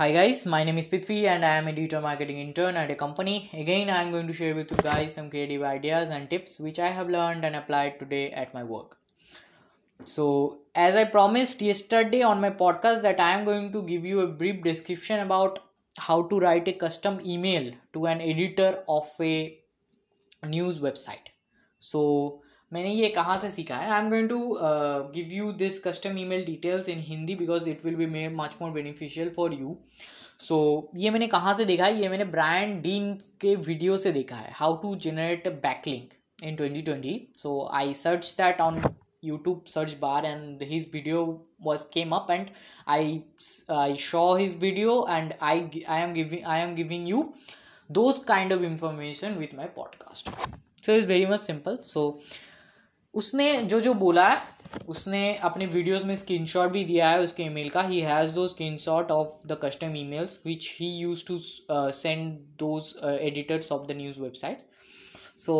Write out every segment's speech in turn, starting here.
Hi guys, my name is Prithvi and I am a digital marketing intern at a company. Again, I am going to share with you guys some creative ideas and tips which I have learned and applied today at my work. So, as I promised yesterday on my podcast that I am going to give you a brief description about how to write a custom email to an editor of a news website. So, मैंने ये कहाँ से सीखा है? I am going to give you this custom email details in Hindi because it will be made much more beneficial for you so ये मैंने कहाँ से देखा है? ये मैंने ब्रांड डीन के वीडियो से देखा है how to generate backlink in twenty twenty so I search that on YouTube search bar and his video was came up and I I show his video and I I am giving I am giving you those kind of information with my podcast so is very much simple so उसने जो जो बोला है उसने अपने videos में screenshot भी दिया है उसके ईमेल का। ही हैज़ दो screenshot of the custom emails which he use to send those editors of the news websites so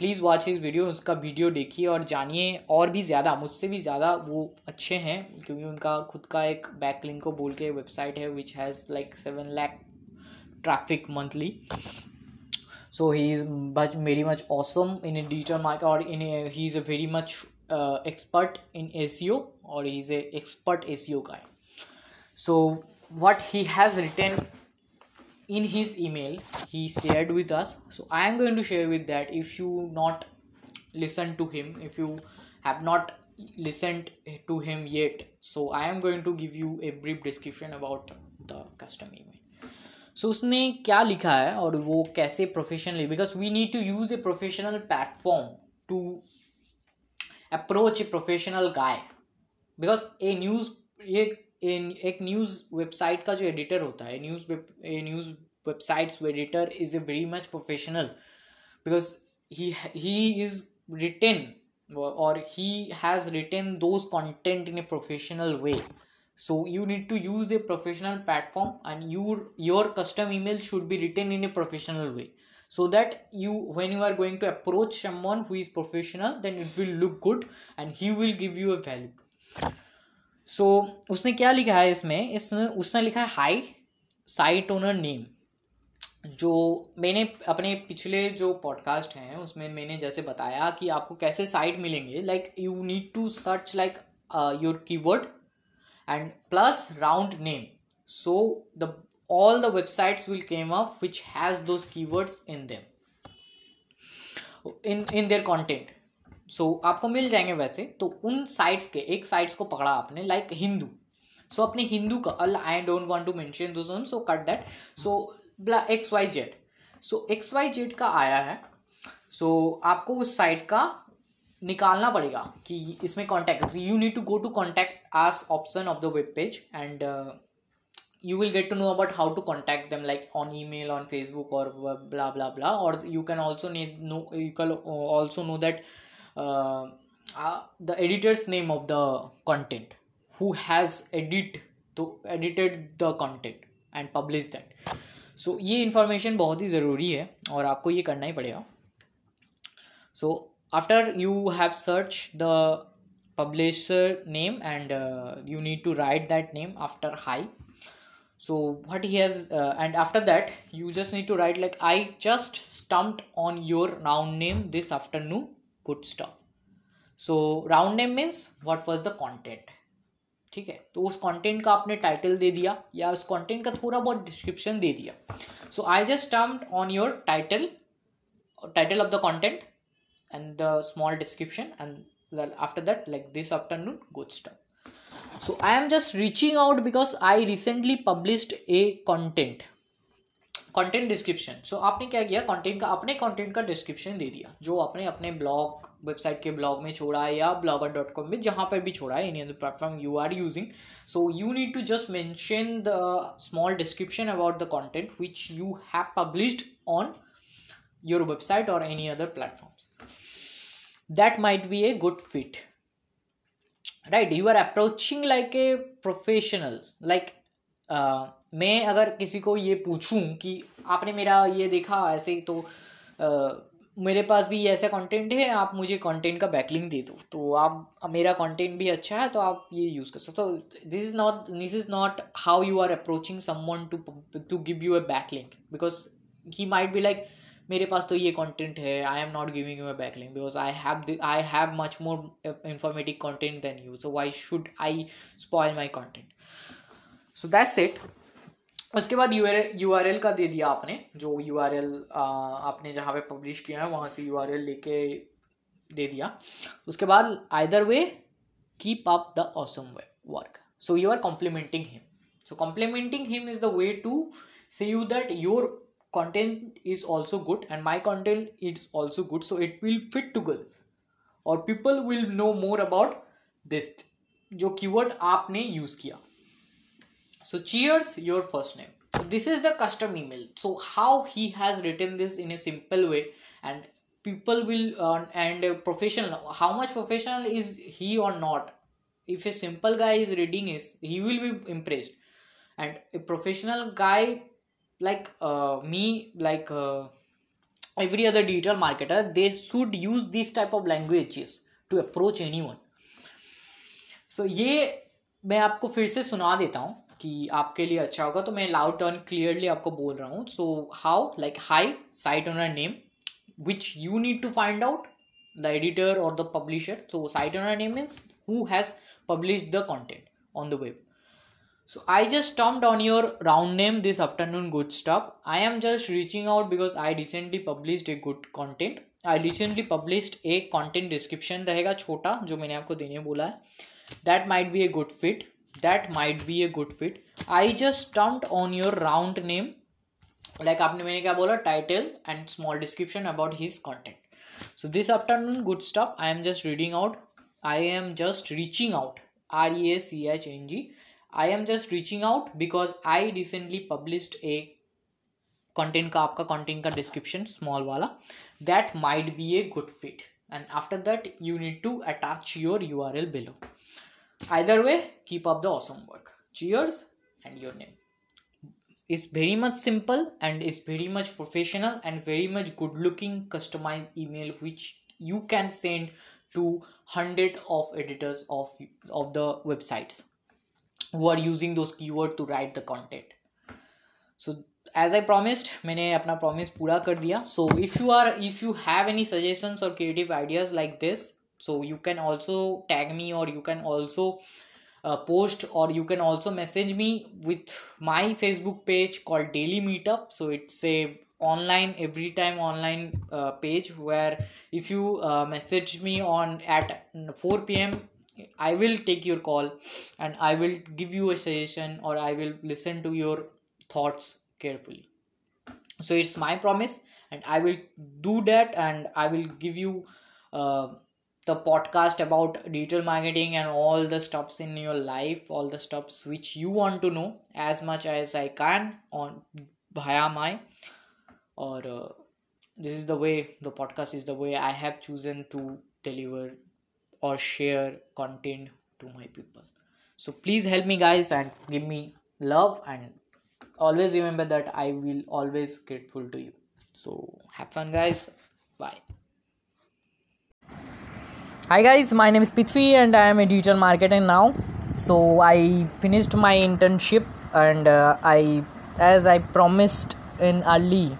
please watch इस वीडियो उसका वीडियो देखिए और जानिए। और भी ज़्यादा, मुझसे भी ज़्यादा वो अच्छे हैं क्योंकि उनका खुद का एक बैक लिंक को बोल के वेबसाइट है which has like seven lakh traffic monthly so he is much very much awesome in a digital market or in a he's a very much uh, expert in seo or he's a expert seo guy. So what he has written in his email he shared with us. So i am going to share with that. If you not listen to him if you have not listened to him yet so i am going to give you a brief description about the custom email so उसने क्या लिखा है और वो कैसे professionally because we need to use a professional platform to approach a professional guy because a news ये एक news website का जो एडिटर होता है news a news websites editor is a very much professional because he is written और he has written those content in a professional way so you need to use a professional platform and your your custom email should be written in a professional way so that you when you are going to approach someone who is professional then it will look good and he will give you a value so उसने क्या लिखा है इसमें इसने उसने लिखा है high site owner name जो मैंने अपने पिछले जो पॉडकास्ट हैं उसमें मैंने जैसे बताया कि आपको कैसे साइट मिलेंगे like you need to search like your keyword and plus round name. So the all the websites will came up which has those keywords in them. In in their content. So so, आपको मिल जाएँगे वैसे। तो उन sites के एक sites को पकड़ा आपने लाइक हिंदू सो अपने हिंदू का अल I don't want to mention those so cut that so X Y Z so X Y Z का आया है। सो so, आपको उस साइट का निकालना पड़ेगा कि इसमें contact you need to go to contact as option of the web page and you will get to know about how to contact them like on email on Facebook और blah blah blah और you can also know you can also know that the editor's name of the content who has edit तो edited the content and publish that so ये information बहुत ही ज़रूरी है और आपको ये करना ही पड़ेगा। सो after you have searched the publisher name and uh, you need to write that name after hi so what he has uh, and after that you just need to write like i just stumped on your round name this afternoon good stuff so round name means what was the content ठीक है तो उस content का आपने title दे दिया या उस content का थोड़ा बहुत डिस्क्रिप्शन दे दिया so I just stumped on your title title of the content and the small description, and after that, like, this afternoon good stuff so, i am just reaching out because i recently published a content content description so आपने क्या किया? Content का अपने content का description दे दिया, जो आपने अपने ब्लॉग वेबसाइट के ब्लॉग में छोड़ा है या ब्लॉगर डॉट कॉम में, जहाँ पर भी छोड़ा है any other platform you are using so you need to just mention the small description about the content which you have published on your website or any other platforms. That might be a good fit. You are approaching like a professional. Like uh, मैं अगर किसी को ये पूछूँ कि आपने मेरा ये देखा ऐसे तो uh, मेरे पास भी ऐसा कंटेंट है आप मुझे कंटेंट का बैकलिंग दे दो। तो आप मेरा कंटेंट भी अच्छा है तो आप ये यूज़ कर सकते हो। This is not this is not how you are approaching someone to to give you a backlink because he might be like मेरे पास तो ये कंटेंट है I am not giving you a backlink because I have I have much more informative content than you so why should I spoil my content so that's it उसके बाद U R L का दे दिया आपने, जो U R L आपने जहाँ पे पब्लिश किया है, वहाँ से यू आर एल लेके दे दिया। उसके बाद either way keep up the awesome way work so you are complimenting him so complimenting him is the way to say you that your content is also good and my content is also good so it will fit together or people will know more about this जो keyword आपने use किया so cheers your first name so this is the custom email so how he has written this in a simple way and people will uh, and professional how much professional is he or not if a simple guy is reading is he will be impressed and a professional guy like uh, me like uh, every other digital marketer they should use this type of languages to approach anyone. So ये मैं आपको फिर से सुना देता हूँ कि आपके लिए अच्छा होगा तो मैं लाउड टर्न क्लियरली आपको बोल रहा हूँ। So how like hi site owner name which you need to find out the editor और the publisher so site owner name means who has publish the content on the web So I just stomped on your round name this afternoon good stuff. I am just reaching out because I recently published a good content. I recently published a content description रहेगा छोटा जो मैंने आपको देने बोला है that might be a good fit that might be a good fit I just stomped on your round name like आपने मैंने क्या बोला title and small description about his content so this afternoon good stuff I am just reading out I am just reaching out R E A C H N G I am just reaching out because I recently published a content का आपका content का description small वाला that might be a good fit and after that you need to attach your U R L below either way keep up the awesome work cheers and your name is very much simple and is very much professional and very much good looking customized email which you can send to hundred of editors of of the websites Who are using those keyword to write the content so as i promised मैंने अपना promise पूरा कर दिया if you are if you have any suggestions or creative ideas like this so you can also tag me or you can also uh, post or you can also message me with my facebook page called daily meetup so it's a online every time online uh, page where if you uh, message me on at 4 pm i will take your call and i will give you a suggestion or i will listen to your thoughts carefully. So it's my promise and i will do that and i will give you uh, the podcast about digital marketing and all the stuffs in your life all the stuffs which you want to know as much as i can on via my or uh, this is the way the podcast is the way i have chosen to deliver or share content to my people. So please help me guys and give me love and always remember that i will always grateful to you. So have fun guys. Bye. Hi guys. My name is Pitfi and i am a digital marketer now. So i finished my internship and uh, i as i promised in early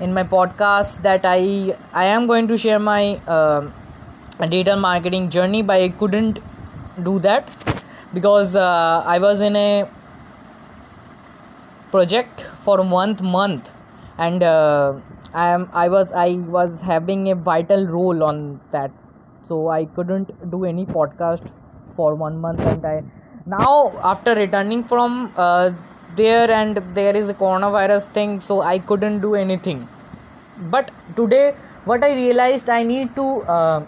in my podcast that i i am going to share my uh, digital marketing journey but i couldn't do that because uh, i was in a project for one month. And uh, i am i was i was having a vital role on that. So i couldn't do any podcast for one month. And i now after returning from uh, there and there is a coronavirus thing so i couldn't do anything. But today what i realized i need to uh,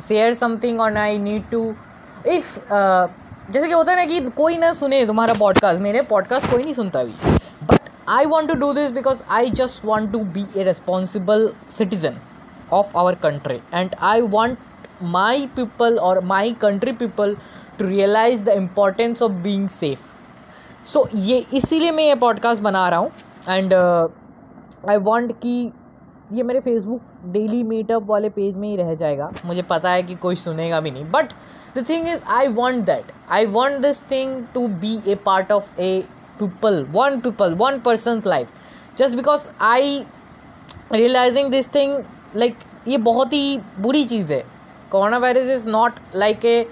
share something और I need to if जैसे कि होता है ना कि कोई ना सुने तुम्हारा पॉडकास्ट मेरे पॉडकास्ट कोई नहीं सुनता अभी but I want to do this because I just want to be a responsible citizen of our country and I want my people और my country people to realize the importance of being safe so ये इसीलिए मैं ये podcast बना रहा हूँ। And I want कि ये मेरे फेसबुक डेली मीटअप वाले पेज में ही रह जाएगा। मुझे पता है कि कोई सुनेगा भी नहीं। But the thing is I want that I want this thing to be a part of a people one people one person life just because I realizing this thing like ये बहुत ही बुरी चीज़ है। Corona virus is not like a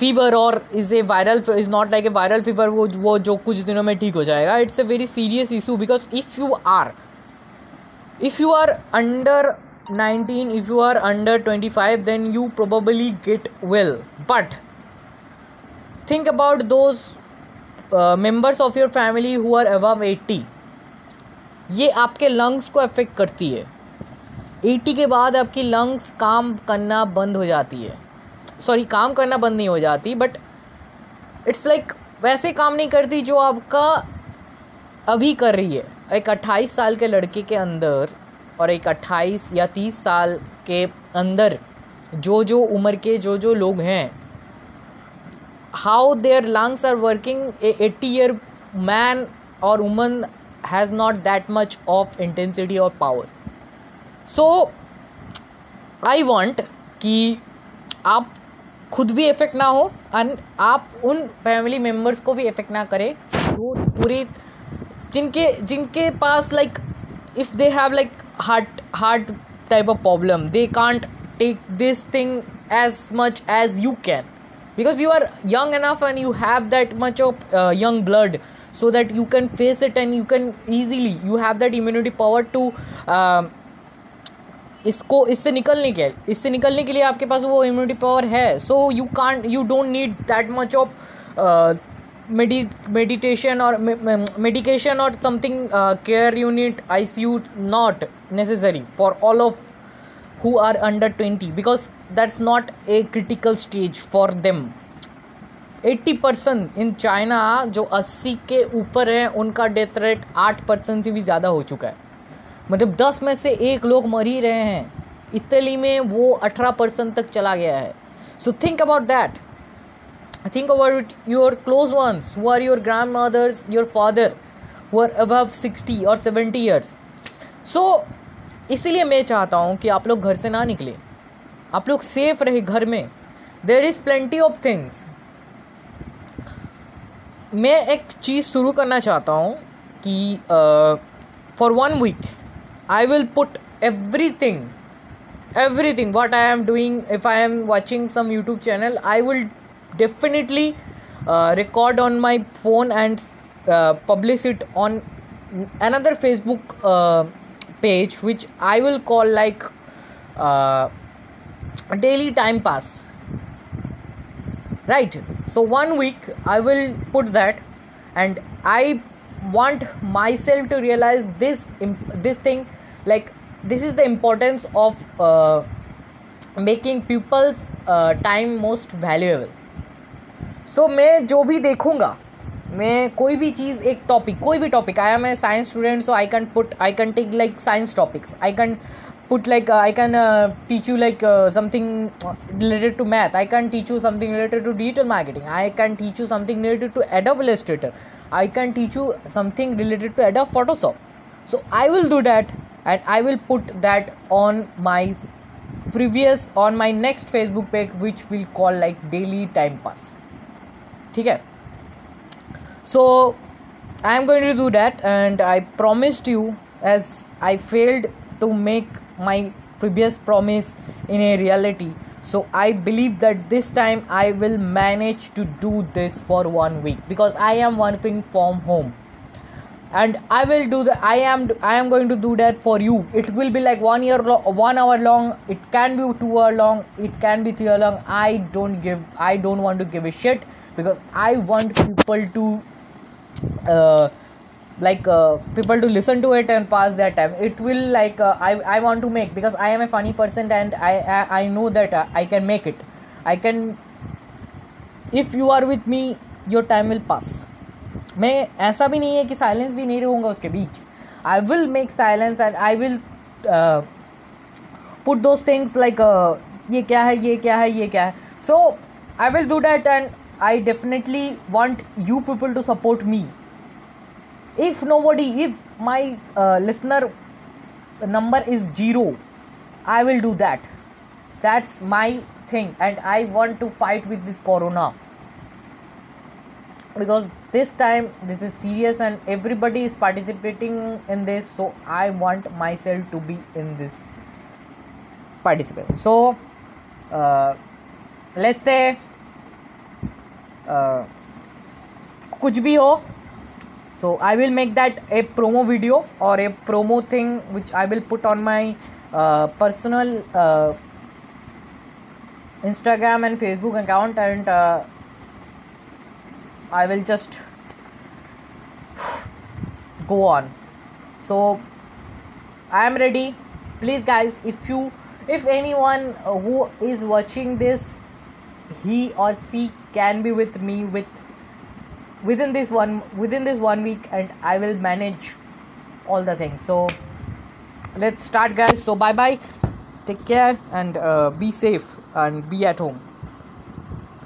fever और is a viral is not like a viral fever वो वो जो कुछ दिनों में ठीक हो जाएगा। It's a very serious issue because if you are if you are under 19 if you are under 25 then you probably get well. But think about those uh, members of your family who are above 80 ये आपके lungs को affect करती है। 80 के बाद आपकी lungs काम करना बंद हो जाती है। सॉरी काम करना बंद नहीं हो जाती बट इट्स लाइक वैसे काम नहीं करती जो आपका अभी कर रही है। एक अट्ठाईस साल के लड़के के अंदर और एक अट्ठाईस या तीस साल के अंदर जो जो उम्र के जो जो लोग हैं how their lungs are working a eighty year man और woman has not that much of intensity और पावर सो आई वॉन्ट कि आप खुद भी इफ़ेक्ट ना हो एंड आप उन फैमिली मेंबर्स को भी इफ़ेक्ट ना करें जो पूरी जिनके जिनके पास like if they have like heart heart type of problem they can't take this thing as much as you can because you are young enough and you have that much of young blood so that you can face it and you can easily you have that immunity power to इसको, इससे निकलने के, इससे निकलने के लिए आपके पास वो इम्यूनिटी पावर है. So you can you don't need that much of meditation और मेडिकेशन और something care unit I C U not necessary for all of who are under 20 because that's not a critical stage for them. 80 percent in China जो 80 के ऊपर है, उनका death rate 8 percent से भी ज़्यादा हो चुका है। मतलब दस में से एक लोग मर ही रहे हैं। इटली में वो अठारह परसेंट तक चला गया है। So think about that about your close ones who are your grandmothers your father who are above sixty और सेवेंटी ईयर्स सो इसीलिए मैं चाहता हूँ कि आप लोग घर से ना निकले। आप लोग सेफ़ रहे घर में। There is plenty of things मैं एक चीज़ शुरू करना चाहता हूँ कि for one week I will put everything everything what I am doing if I am watching some YouTube channel I will definitely uh, record on my phone and uh, publish it on another Facebook uh, page which I will call like uh, daily time pass. Right. So one week I will put that and I want myself to realize this this thing like this is the importance of uh, making people's uh, time most valuable so so, मैं जो भी देखूँगा मैं कोई भी चीज़ एक topic कोई भी टॉपिक आया मैं science student so I can put I can take like science topics I can put like I can teach you like something related to math I can teach you something related to digital marketing I can teach you something related to Adobe Illustrator I can teach you something related to Adobe Photoshop so I will do that and I will put that on my previous on my next Facebook page which will call like daily time pass okay so i am going to do that and i promised you as i failed to make my previous promise in a reality. So i believe that this time i will manage to do this for one week because i am working from home. And i will do the i am i am going to do that for you. It will be like one year lo- one hour long. It can be two hour long. It can be three hour long. I don't give i don't want to give a shit because i want people to uh, like uh, people to listen to it and pass their time it will like uh, i i want to make because i am a funny person and i i, I know that uh, i can make it i can if you are with me your time will pass मैं ऐसा भी नहीं है कि silence भी नहीं रहूँगा उसके बीच I will make silence and I will put those things like ये क्या है ये क्या है ये क्या है so I will do that and i definitely want you people to support me. If nobody if my uh, listener number is zero i will do that. That's my thing. And i want to fight with this corona. Because this time this is serious and everybody is participating in this. So i want myself to be in this participant. So uh, let's say कुछ भी हो so i will make that a promo video or a promo thing which i will put on my uh, personal uh, instagram and facebook account and uh, i will just go on so i am ready please guys if you if anyone who is watching this he or she can be with me with within this one within this one week and i will manage all the things. So let's start guys. So bye bye take care and uh, be safe and be at home